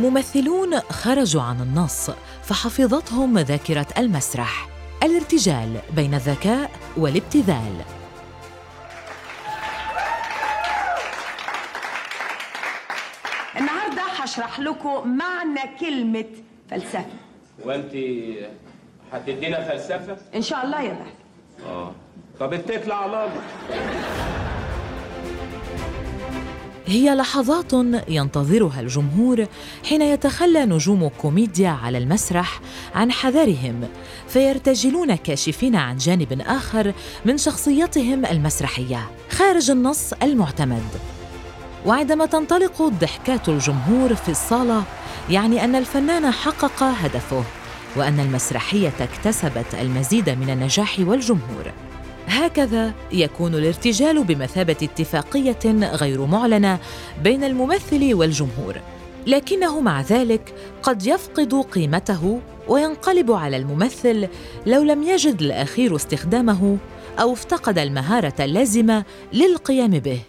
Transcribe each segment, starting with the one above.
ممثلون خرجوا عن النص فحفظتهم ذاكرة المسرح. الارتجال بين الذكاء والابتذال. النهارده هشرح لكم معنى كلمة فلسفة. وانت هتدينا فلسفة؟ إن شاء الله يا بحث آه. طب اتكل على الله. هي لحظات ينتظرها الجمهور حين يتخلى نجوم كوميديا على المسرح عن حذرهم فيرتجلون كاشفين عن جانب آخر من شخصيتهم المسرحية خارج النص المعتمد. وعندما تنطلق ضحكات الجمهور في الصالة يعني أن الفنان حقق هدفه وأن المسرحية اكتسبت المزيد من النجاح والجمهور. هكذا يكون الارتجال بمثابة اتفاقية غير معلنة بين الممثل والجمهور. لكنه مع ذلك قد يفقد قيمته وينقلب على الممثل لو لم يجد الأخير استخدامه أو افتقد المهارة اللازمة للقيام به.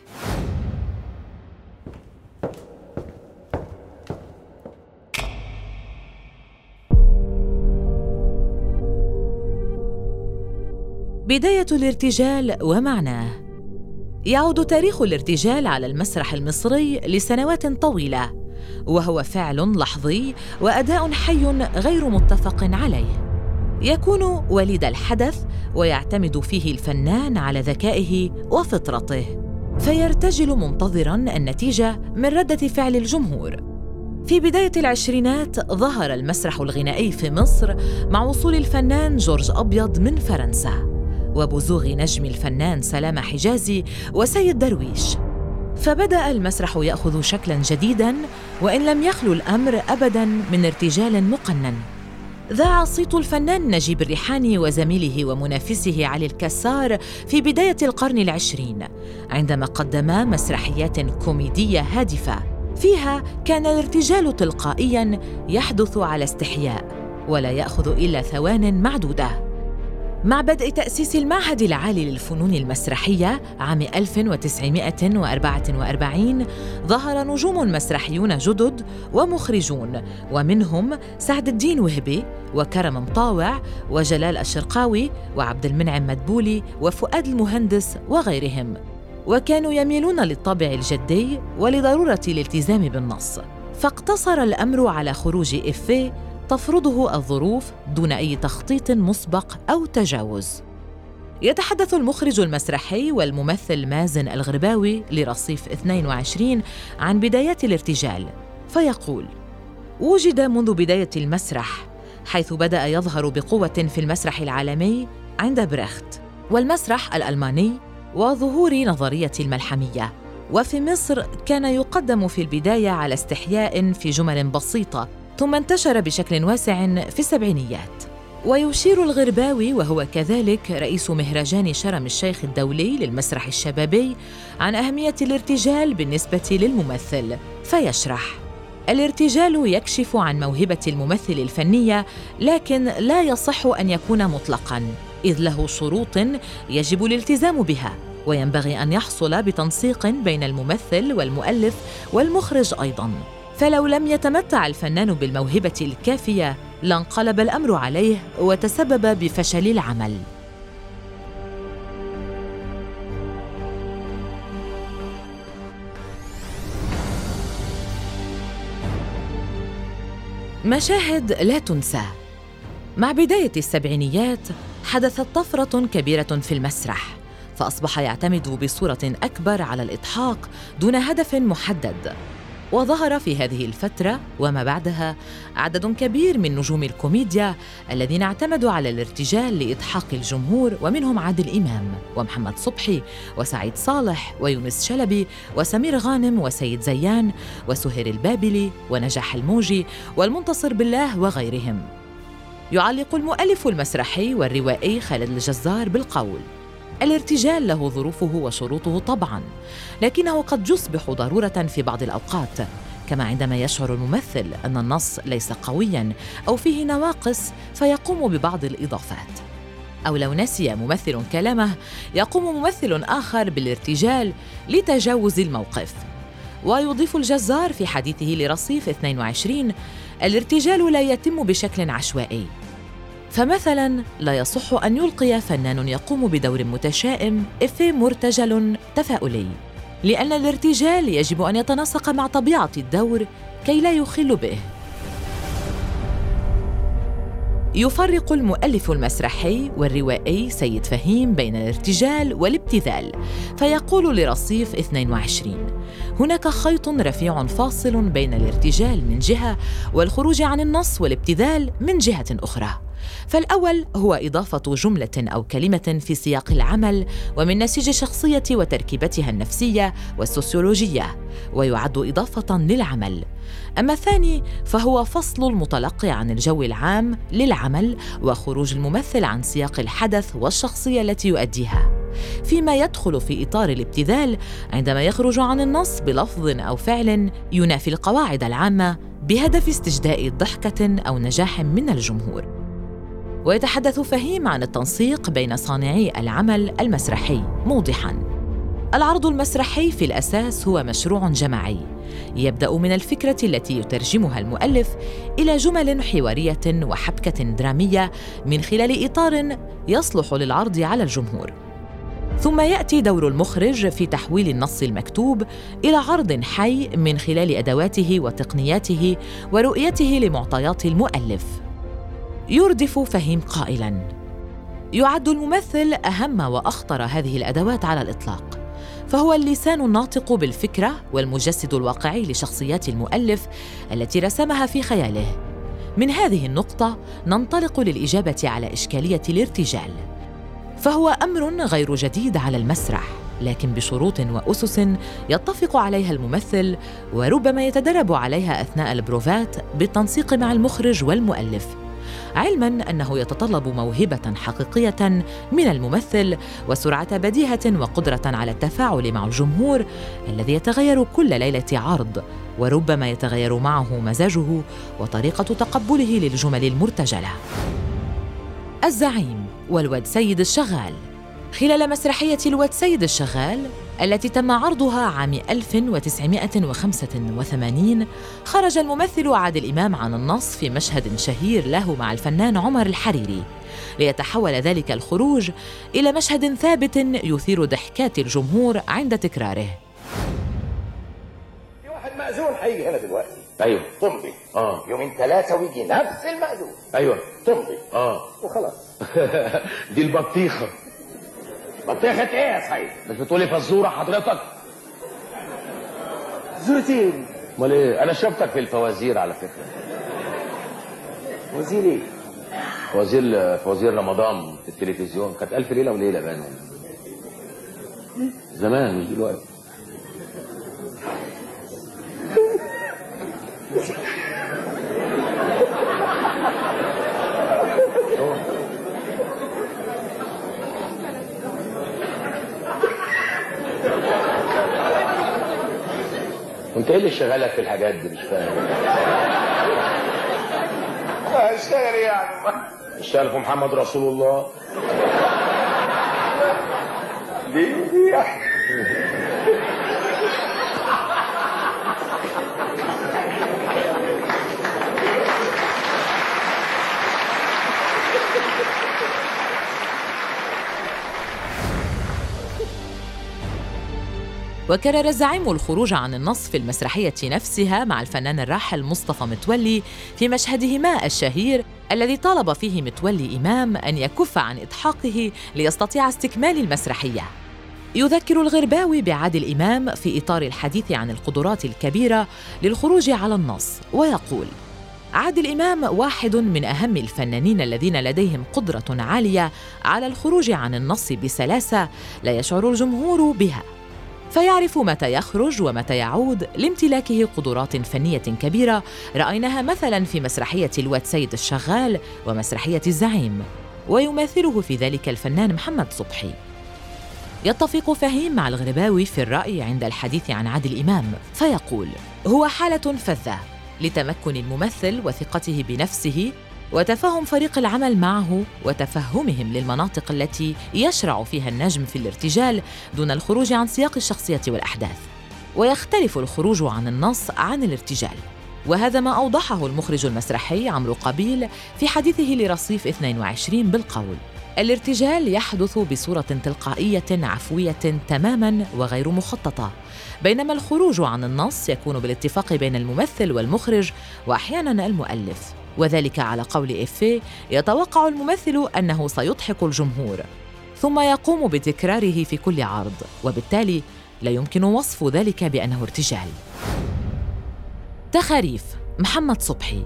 بداية الارتجال ومعناه. يعود تاريخ الارتجال على المسرح المصري لسنوات طويلة وهو فعل لحظي وأداء حي غير متفق عليه. يكون وليد الحدث ويعتمد فيه الفنان على ذكائه وفطرته فيرتجل منتظرا النتيجة من ردة فعل الجمهور. في بداية العشرينات ظهر المسرح الغنائي في مصر مع وصول الفنان جورج أبيض من فرنسا. وبزوغ نجم الفنان سلامة حجازي وسيد درويش. فبدأ المسرح يأخذ شكلا جديدا وإن لم يخلو الأمر ابدا من ارتجال مقنن. ذاع صيت الفنان نجيب الريحاني وزميله ومنافسه علي الكسار في بداية القرن العشرين عندما قدما مسرحيات كوميدية هادفة. فيها كان الارتجال تلقائيا يحدث على استحياء ولا يأخذ إلا ثوان معدودة. مع بدء تأسيس المعهد العالي للفنون المسرحية عام 1944 ظهر نجوم مسرحيون جدد ومخرجون ومنهم سعد الدين وهبي وكرم مطاوع وجلال الشرقاوي وعبد المنعم مدبولي وفؤاد المهندس وغيرهم. وكانوا يميلون للطابع الجدي ولضرورة الالتزام بالنص. فاقتصر الأمر على خروج إفيه تفرضه الظروف دون أي تخطيط مسبق أو تجاوز. يتحدث المخرج المسرحي والممثل مازن الغرباوي لرصيف 22 عن بدايات الارتجال فيقول وجد منذ بداية المسرح حيث بدأ يظهر بقوة في المسرح العالمي عند بريخت والمسرح الألماني وظهور نظرية الملحمية وفي مصر كان يقدم في البداية على استحياء في جمل بسيطة ثم انتشر بشكل واسع في السبعينيات. ويشير الغرباوي وهو كذلك رئيس مهرجان شرم الشيخ الدولي للمسرح الشبابي عن أهمية الارتجال بالنسبة للممثل فيشرح الارتجال يكشف عن موهبة الممثل الفنية لكن لا يصح أن يكون مطلقاً إذ له شروط يجب الالتزام بها وينبغي أن يحصل بتنسيق بين الممثل والمؤلف والمخرج أيضاً. فلو لم يتمتع الفنان بالموهبة الكافية لانقلب الأمر عليه وتسبب بفشل العمل. مشاهد لا تنسى. مع بداية السبعينيات حدثت طفرة كبيرة في المسرح فأصبح يعتمد بصورة أكبر على الاضحاك دون هدف محدد. وظهر في هذه الفترة وما بعدها عدد كبير من نجوم الكوميديا الذين اعتمدوا على الارتجال لإضحاك الجمهور ومنهم عادل إمام ومحمد صبحي وسعيد صالح ويونس شلبي وسمير غانم وسيد زيان وسهير البابلي ونجاح الموجي والمنتصر بالله وغيرهم. يعلق المؤلف المسرحي والروائي خالد الجزار بالقول. الارتجال له ظروفه وشروطه طبعا لكنه قد يصبح ضرورة في بعض الأوقات. كما عندما يشعر الممثل أن النص ليس قويا أو فيه نواقص فيقوم ببعض الإضافات. أو لو نسي ممثل كلامه يقوم ممثل آخر بالارتجال لتجاوز الموقف. ويضيف الجزار في حديثه لرصيف 22 الارتجال لا يتم بشكل عشوائي. فمثلا لا يصح أن يلقي فنان يقوم بدور متشائم إفيه مرتجل تفاؤلي لأن الارتجال يجب أن يتناسق مع طبيعة الدور كي لا يخل به. يفرق المؤلف المسرحي والروائي سيد فهيم بين الارتجال والابتذال فيقول لرصيف 22 هناك خيط رفيع فاصل بين الارتجال من جهة والخروج عن النص والابتذال من جهة أخرى. فالأول هو إضافة جملة أو كلمة في سياق العمل ومن نسيج الشخصية وتركيبتها النفسية والسوسيولوجية ويعد إضافة للعمل. أما الثاني فهو فصل المتلقي عن الجو العام للعمل وخروج الممثل عن سياق الحدث والشخصية التي يؤديها. فيما يدخل في إطار الابتذال عندما يخرج عن النص بلفظ أو فعل ينافي القواعد العامة بهدف استجداء ضحكة أو نجاح من الجمهور. ويتحدث فهيم عن التنسيق بين صانعي العمل المسرحي. موضحاً العرض المسرحي في الأساس هو مشروع جماعي. يبدأ من الفكرة التي يترجمها المؤلف إلى جمل حوارية وحبكة درامية من خلال إطار يصلح للعرض على الجمهور. ثم يأتي دور المخرج في تحويل النص المكتوب إلى عرض حي من خلال أدواته وتقنياته ورؤيته لمعطيات المؤلف. يردف فهيم قائلا. يعد الممثل أهم وأخطر هذه الأدوات على الإطلاق. فهو اللسان الناطق بالفكرة والمجسد الواقعي لشخصيات المؤلف التي رسمها في خياله. من هذه النقطة ننطلق للإجابة على إشكالية الارتجال. فهو أمر غير جديد على المسرح لكن بشروط وأسس يتفق عليها الممثل وربما يتدرب عليها أثناء البروفات بالتنسيق مع المخرج والمؤلف. علما أنه يتطلب موهبة حقيقية من الممثل وسرعة بديهة وقدرة على التفاعل مع الجمهور الذي يتغير كل ليلة عرض وربما يتغير معه مزاجه وطريقة تقبله للجمل المرتجلة. الزعيم والواد سيد الشغال. خلال مسرحية الواد سيد الشغال التي تم عرضها عام 1985 خرج الممثل عادل إمام عن النص في مشهد شهير له مع الفنان عمر الحريري. ليتحول ذلك الخروج إلى مشهد ثابت يثير ضحكات الجمهور عند تكراره. في واحد مأذون هيجي هنا دلوقتي. أيوه. تمضي آه. يومين ثلاثة ويجي نفس المأذون. أيوه. تمضي آه. وخلاص. دي البطيخة. بطيخة إيه يا سيد؟ مش بتقولي فزورة حضرتك؟ زوتين أمال إيه؟ أنا شفتك في الفوازير على فكرة. وزير إيه؟ فوازير فوازير رمضان في التلفزيون. كانت ألف ليلة وليلة بقى زمان. مش دلوقتي. وانت إيه اللي شغالك في الحاجات دي؟ مش فاهم. اشتغل يعني اشتغل في محمد رسول الله. دي دي وكرر الزعيم الخروج عن النص في المسرحية نفسها مع الفنان الراحل مصطفى متولي في مشهدهما الشهير الذي طالب فيه متولي إمام أن يكف عن إضحاكه ليستطيع استكمال المسرحية. يذكر الغرباوي بعادل إمام في إطار الحديث عن القدرات الكبيرة للخروج على النص ويقول: عادل إمام واحد من أهم الفنانين الذين لديهم قدرة عالية على الخروج عن النص بسلاسة لا يشعر الجمهور بها. فيعرف متى يخرج ومتى يعود لامتلاكه قدرات فنية كبيرة. رأيناها مثلا في مسرحية الواد سيد الشغال ومسرحية الزعيم ويماثله في ذلك الفنان محمد صبحي. يتفق فهيم مع الغرباوي في الرأي عند الحديث عن عادل إمام فيقول هو حالة فذة لتمكن الممثل وثقته بنفسه وتفهم فريق العمل معه وتفهمهم للمناطق التي يشرع فيها النجم في الارتجال دون الخروج عن سياق الشخصيه والأحداث. ويختلف الخروج عن النص عن الارتجال. وهذا ما أوضحه المخرج المسرحي عمرو قبيل في حديثه لرصيف 22 بالقول. الارتجال يحدث بصورة تلقائية عفوية تماما وغير مخططة بينما الخروج عن النص يكون بالاتفاق بين الممثل والمخرج وأحيانا المؤلف. وذلك على قول إفيه يتوقع الممثل أنه سيضحك الجمهور ثم يقوم بتكراره في كل عرض وبالتالي لا يمكن وصف ذلك بأنه ارتجال. تخاريف محمد صبحي.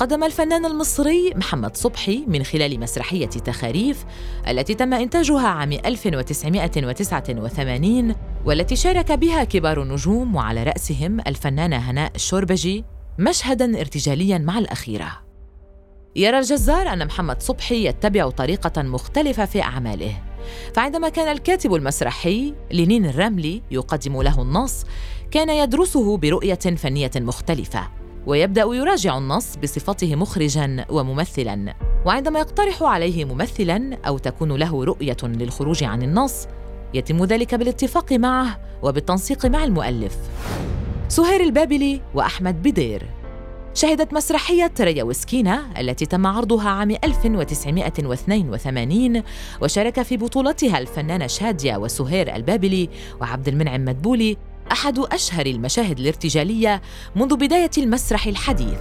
قدم الفنان المصري محمد صبحي من خلال مسرحية تخاريف التي تم إنتاجها عام 1989 والتي شارك بها كبار النجوم وعلى رأسهم الفنانة هناء الشوربجي مشهداً ارتجالياً مع الأخيرة. يرى الجزار أن محمد صبحي يتبع طريقة مختلفة في أعماله فعندما كان الكاتب المسرحي لينين الرملي يقدم له النص كان يدرسه برؤية فنية مختلفة ويبدأ يراجع النص بصفته مخرجا وممثلا. وعندما يقترح عليه ممثلا أو تكون له رؤية للخروج عن النص يتم ذلك بالاتفاق معه وبالتنسيق مع المؤلف. سهير البابلي وأحمد بدير. شهدت مسرحية ريا وسكينة التي تم عرضها عام 1982 وشارك في بطولتها الفنانة شادية وسهير البابلي وعبد المنعم مدبولي أحد أشهر المشاهد الارتجالية منذ بداية المسرح الحديث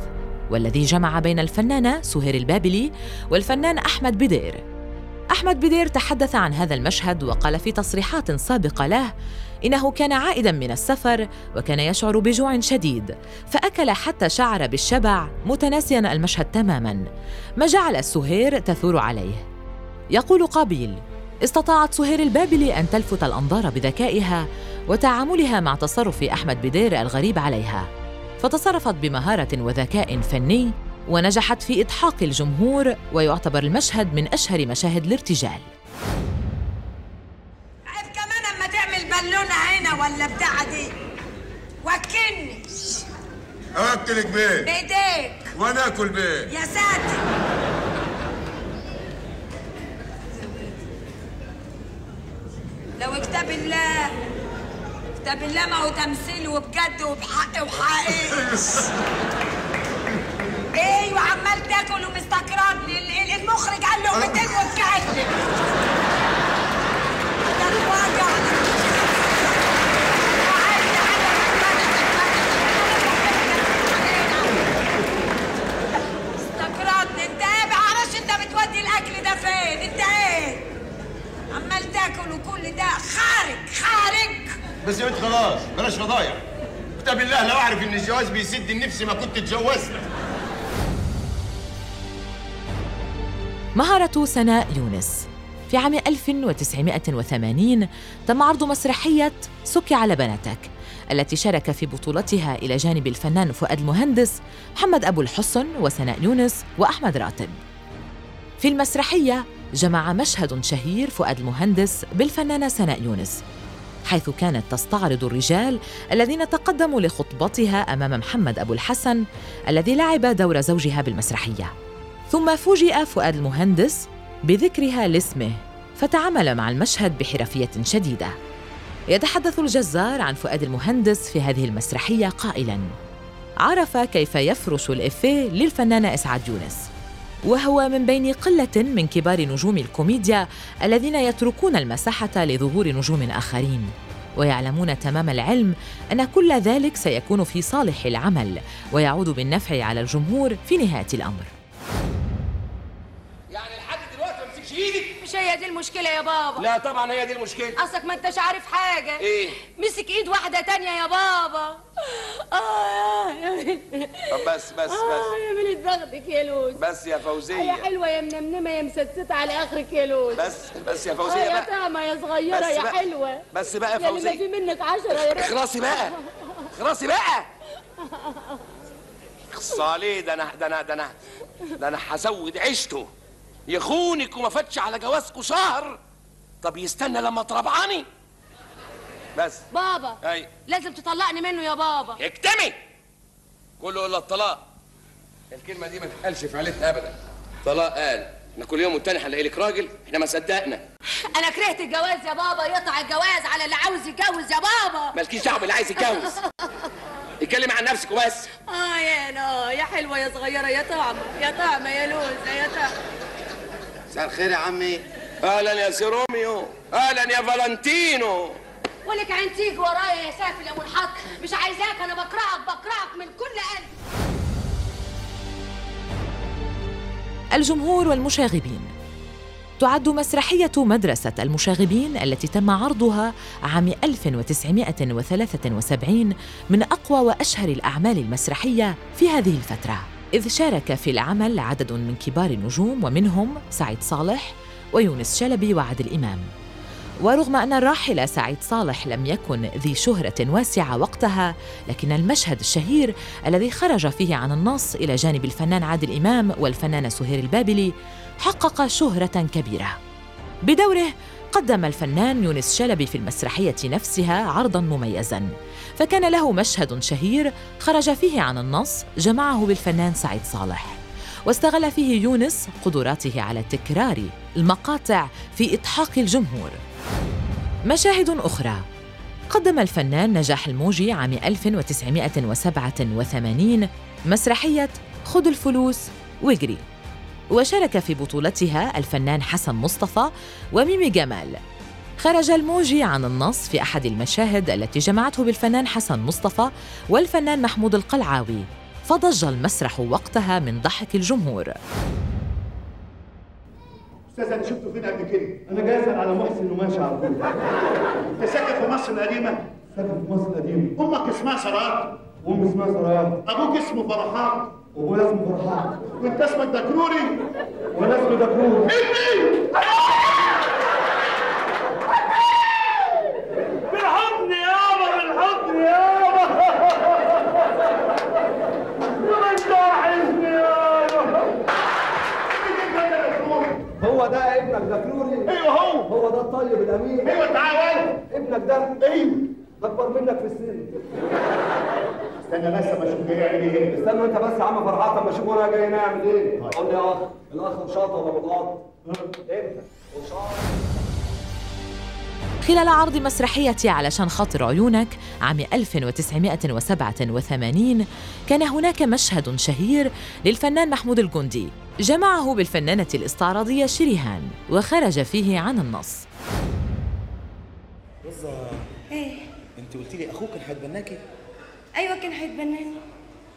والذي جمع بين الفنانه سهير البابلي والفنان أحمد بدير. أحمد بدير تحدث عن هذا المشهد وقال في تصريحات سابقة له إنه كان عائدا من السفر وكان يشعر بجوع شديد فأكل حتى شعر بالشبع متناسيا المشهد تماما. ما جعل سهير تثور عليه. يقول قابيل استطاعت سهير البابلي أن تلفت الأنظار بذكائها وتعاملها مع تصرف أحمد بدير الغريب عليها. فتصرفت بمهارة وذكاء فني ونجحت في إضحاك الجمهور ويعتبر المشهد من أشهر مشاهد الارتجال. عيب كمان أما تعمل بالونة هنا ولا بتاع دي. وكلني اكلك بيه بإيديك. وأنا اكل بيه يا ساتر. لو كتاب الله. كتاب الله ما هو تمثيل وبجد وبحق وحقيقي. أيوه عمال تاكل ال- المخرج قال له 200 واتكلم ده إيه ده إيه؟ عمال تاكل وكل ده. خارج خارج. بس يا بنت خلاص بلاش فضايح كتاب الله لو أعرف إن الجواز بيسد النفس ما كنت اتجوزت. مهرة سناء يونس. في عام 1980 تم عرض مسرحية سكي على بناتك التي شارك في بطولتها إلى جانب الفنان فؤاد المهندس محمد أبو الحسن وسناء يونس وأحمد راتب. في المسرحية جمع مشهد شهير فؤاد المهندس بالفنانة سناء يونس. حيث كانت تستعرض الرجال الذين تقدموا لخطبتها أمام محمد أبو الحسن الذي لعب دور زوجها بالمسرحية. ثم فوجئ فؤاد المهندس بذكرها لاسمه فتعامل مع المشهد بحرفية شديدة. يتحدث الجزار عن فؤاد المهندس في هذه المسرحية قائلا عرف كيف يفرش الإفيه للفنانة إسعاد يونس. وهو من بين قلة من كبار نجوم الكوميديا الذين يتركون المساحة لظهور نجوم آخرين ويعلمون تمام العلم أن كل ذلك سيكون في صالح العمل ويعود بالنفع على الجمهور في نهاية الأمر. هي دي المشكلة يا بابا. لا طبعا هي دي المشكلة. أصلك ما أنتش عارف حاجة. إيه؟ مسك إيد واحدة تانية يا بابا. آه يا طب بس بس آه بس. يا ملي دغدك يا لوز بس يا يا فوزية حلوة يا منمنمة يا مسدسة على آخرك يا لوز بس بس يا آه فوزية يا بقى. طعمة يا صغيرة بس يا بقى. حلوة. بس بقى يا يا اللي ما في فوزية منك عشرة يا اخرسي بقى. اخرسي بقى. اخص عليه ده أنا ده أنا ده أنا ده أنا هزود عيشته. يخونك وما فاتش على جوازكوا شهر طب يستنى لما تربعاني بس. بابا أي. لازم تطلقني منه يا بابا. اكتمي. كله إلا الطلاق. الكلمة دي ما تتقالش في عيلتنا ابدا. طلاق قال. إحنا كل يوم والتاني هنلاقي لك راجل إحنا ما صدقنا. أنا كرهت الجواز يا بابا يقطع الجواز على اللي عاوز يتجوز يا بابا. مالكيش دعوة باللي عايز يتجوز. اتكلم عن نفسك وبس. آه يا لا يا حلوة يا صغيرة يا طعمه يا طعمه يا لوزه يا طعمه مساء الخير يا عمي. أهلا يا سي روميو. أهلا يا فالنتينو. ولك عين تيجي ورايا يا سافل يا منحط مش عايزاك أنا بكرهك بكرهك من كل قلبي. الجمهور والمشاغبين. تعد مسرحية مدرسة المشاغبين التي تم عرضها عام 1973 من أقوى وأشهر الأعمال المسرحية في هذه الفترة. إذ شارك في العمل عدد من كبار النجوم ومنهم سعيد صالح ويونس شلبي وعادل إمام ورغم أن الراحل سعيد صالح لم يكن ذي شهرة واسعة وقتها، لكن المشهد الشهير الذي خرج فيه عن النص إلى جانب الفنان عادل إمام والفنانة سهير البابلي حقق شهرة كبيرة. بدوره قدم الفنان يونس شلبي في المسرحية نفسها عرضاً مميزاً، فكان له مشهد شهير خرج فيه عن النص جمعه بالفنان سعيد صالح. واستغل فيه يونس قدراته على تكرار المقاطع في إضحاك الجمهور. مشاهد أخرى. قدم الفنان نجاح الموجي عام 1987 مسرحية خذ الفلوس واجري وشارك في بطولتها الفنان حسن مصطفى وميمي جمال. خرج الموجي عن النص في أحد المشاهد التي جمعته بالفنان حسن مصطفى والفنان محمود القلعاوي فضج المسرح وقتها من ضحك الجمهور أستاذ أنا شفته فين قبل كده؟ أنا جاي اسال على محسن وماشي على طول. أنت ساكن في مصر القديمة؟ ساكن في مصر القديمة. أمك اسمها سرايات؟ أمي اسمها سرايات. أبوك اسمه فرحات؟ وابويا اسمه فرحات. وأنت اسمك دكروري؟ وأنا اسمي دكروري. ابني! بالحضن يابا بالحضن يابا يابا انت وحشني يابا هو ده ابنك ده فلوري أيوه هو هو ده الطيب الامين أيوه تعال ابنك ده أيوه اكبر منك في السن بس اما أشوف جاي يعمل إيه استنى انت بس يا عم فرحات اما أشوف أنا جاي نعمل إيه؟ قول لي يا أخ الأخ مشاط ولا مضغوط انت مشاط خلال عرض مسرحية علشان خاطر عيونك عام 1987 كان هناك مشهد شهير للفنان محمود الجندي جمعه بالفنانة الاستعراضية شريهان وخرج فيه عن النص. رزة إيه؟ أنت قلت لي أخوك كان هيتبناكي أيوه كان هيتبناني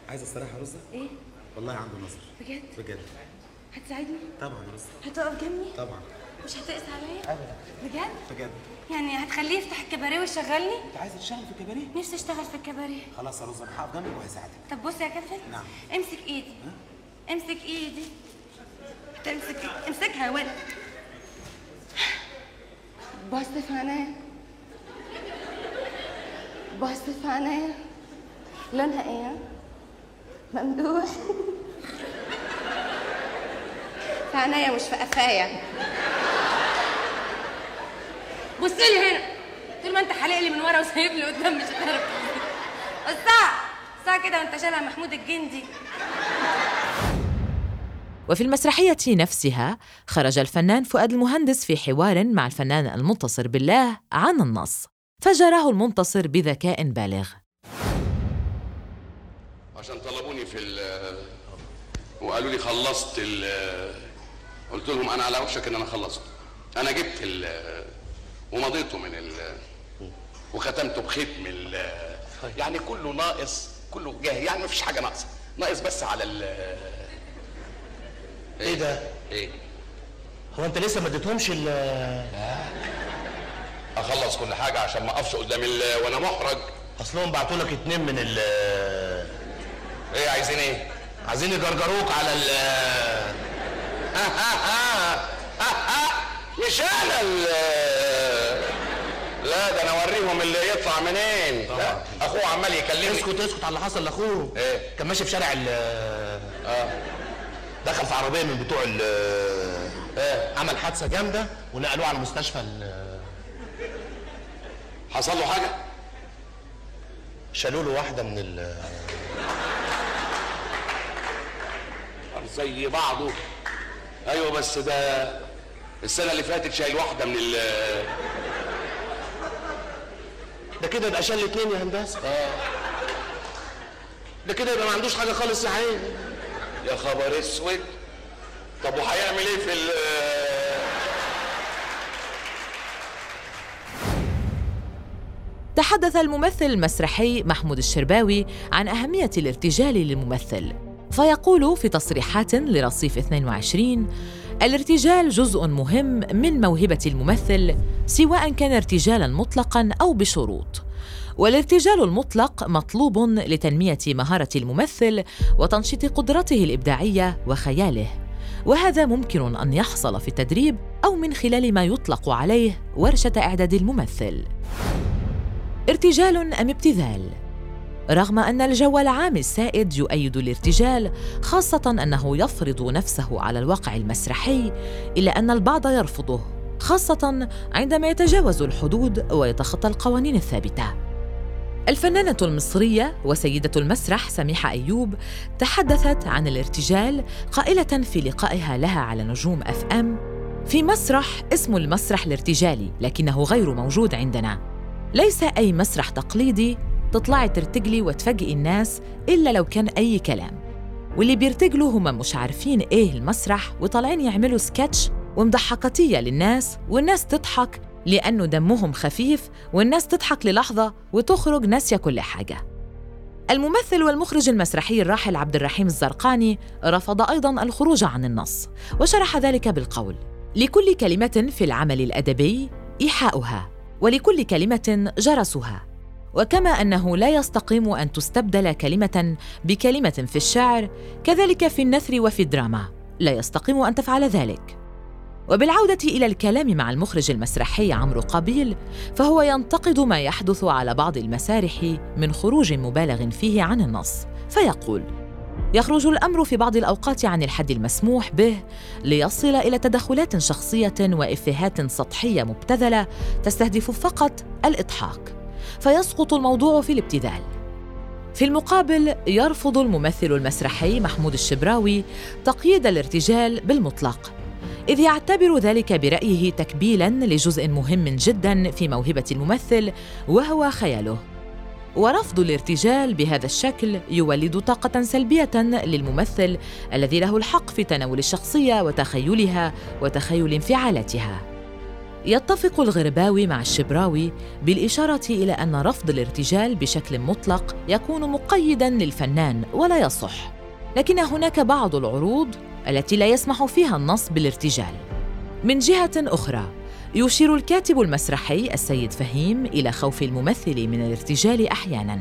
عايزه الصراحه رزة إيه؟ والله عنده نظر بجد؟ بجد. هتساعدني؟ طبعا رزة هتقف جنبي؟ طبعا. مش هتقس عليا؟ ابدا. بجد؟ بجد. يعني هتخليه يفتح الكباريه ويشغلني؟ أنت عايزه تشتغل في الكباريه؟ نفسي أشتغل في الكباريه. خلاص يا رزة أنا هقف جنبك وهساعدك. طب بص يا كابتن. نعم. امسك إيدي. امسك إيدي. هتمسك امسكها يا ولد. بص في عينيا بص في عينيا لونها إيه ممدوح في عينيا مش في قفايا. بص لي هنا. طول ما انت حالق لي من ورا وسايب لي قدام مش هتعرف الساعة الساعة كده وانت شبه محمود الجندي. وفي المسرحية نفسها خرج الفنان فؤاد المهندس في حوار مع الفنان المنتصر بالله عن النص. فجراه المنتصر بذكاء بالغ. عشان طلبوني في ال وقالوا لي خلصت ال قلت لهم أنا على وشك إن أنا خلصت. أنا جبت ال ومضيته من ال وختمته بختم ال يعني كله ناقص كله جاهز. يعني مفيش حاجة ناقصة. ناقص بس على ال إيه ده؟ إيه. هو أنت لسه ما اديتهمش ال أخلص كل حاجة عشان ما أقفش قدام ال وأنا محرج. أصلهم بعتوا لك اتنين من ال إيه عايزين إيه؟ عايزين يجرجروك على ال مش أنا ال لا ده أنا أوريهم اللي يطلع منين. لا أخوه عمال يكلمني. اسكت اسكت على اللي حصل لأخوه. إيه؟ كان ماشي في شارع ال آه. دخل في عربية من بتوع ال إيه؟ عمل حادثة جامدة ونقلوه على مستشفى ال حصل له حاجة؟ شالوا له واحدة من ال زي بعضه. أيوه بس ده السنة اللي فاتت شايل واحدة من ال ده كده يبقى شال اتنين يا هندسة. آه. ده كده يبقى ما عندوش حاجة خالص يا عيني يا خبر أسود. طب وهيعمل إيه في ال تحدث الممثل المسرحي محمود الشرباوي عن أهمية الارتجال للممثل. فيقول في تصريحات لرصيف 22 الارتجال جزء مهم من موهبة الممثل سواء كان ارتجالاً مطلقاً أو بشروط. والارتجال المطلق مطلوب لتنمية مهارة الممثل وتنشيط قدرته الإبداعية وخياله. وهذا ممكن أن يحصل في التدريب أو من خلال ما يطلق عليه ورشة إعداد الممثل. ارتجال أم ابتذال؟ رغم أن الجو العام السائد يؤيد الارتجال خاصة أنه يفرض نفسه على الواقع المسرحي إلا أن البعض يرفضه خاصة عندما يتجاوز الحدود ويتخطى القوانين الثابتة. الفنانة المصرية وسيدة المسرح سميحة أيوب تحدثت عن الارتجال قائلة في لقائها لها على نجوم أف أم في مسرح اسمه المسرح الارتجالي لكنه غير موجود عندنا. ليس أي مسرح تقليدي تطلعي ترتجلي وتفاجئي الناس إلا لو كان أي كلام. واللي بيرتجلوا هم مش عارفين إيه المسرح وطالعين يعملوا سكتش ومضحكاتية للناس والناس تضحك لأنه دمهم خفيف والناس تضحك للحظة وتخرج ناسية كل حاجة. الممثل والمخرج المسرحي الراحل عبد الرحيم الزرقاني رفض أيضاً الخروج عن النص وشرح ذلك بالقول لكل كلمة في العمل الأدبي إيحاؤها ولكل كلمة جرسها. وكما أنه لا يستقيم أن تستبدل كلمة بكلمة في الشعر كذلك في النثر وفي الدراما. لا يستقيم أن تفعل ذلك. وبالعودة إلى الكلام مع المخرج المسرحي عمرو قابيل فهو ينتقد ما يحدث على بعض المسارح من خروج مبالغ فيه عن النص فيقول يخرج الأمر في بعض الأوقات عن الحد المسموح به ليصل إلى تدخلات شخصية وإفيهات سطحية مبتذلة تستهدف فقط الإضحاك. فيسقط الموضوع في الابتذال. في المقابل يرفض الممثل المسرحي محمود الشبراوي تقييد الارتجال بالمطلق إذ يعتبر ذلك برأيه تكبيلا لجزء مهم جدا في موهبة الممثل وهو خياله. ورفض الارتجال بهذا الشكل يولد طاقة سلبية للممثل الذي له الحق في تناول الشخصية وتخيلها وتخيل انفعالاتها. يتفق الغرباوي مع الشبراوي بالإشارة إلى أن رفض الارتجال بشكل مطلق يكون مقيداً للفنان ولا يصح، لكن هناك بعض العروض التي لا يسمح فيها النص بالارتجال. من جهة أخرى، يشير الكاتب المسرحي السيد فهيم إلى خوف الممثل من الارتجال أحياناً.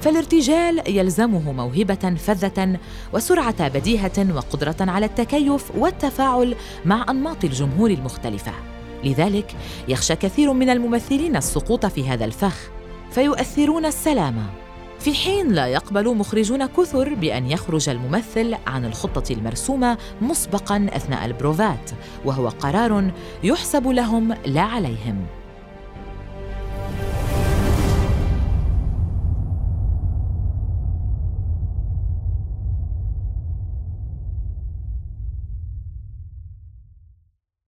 فالارتجال يلزمه موهبة فذة وسرعة بديهة وقدرة على التكيف والتفاعل مع أنماط الجمهور المختلفة. لذلك يخشى كثير من الممثلين السقوط في هذا الفخ فيؤثرون السلامه في حين لا يقبل مخرجون كثر بأن يخرج الممثل عن الخطة المرسومة مسبقا أثناء البروفات وهو قرار يحسب لهم لا عليهم.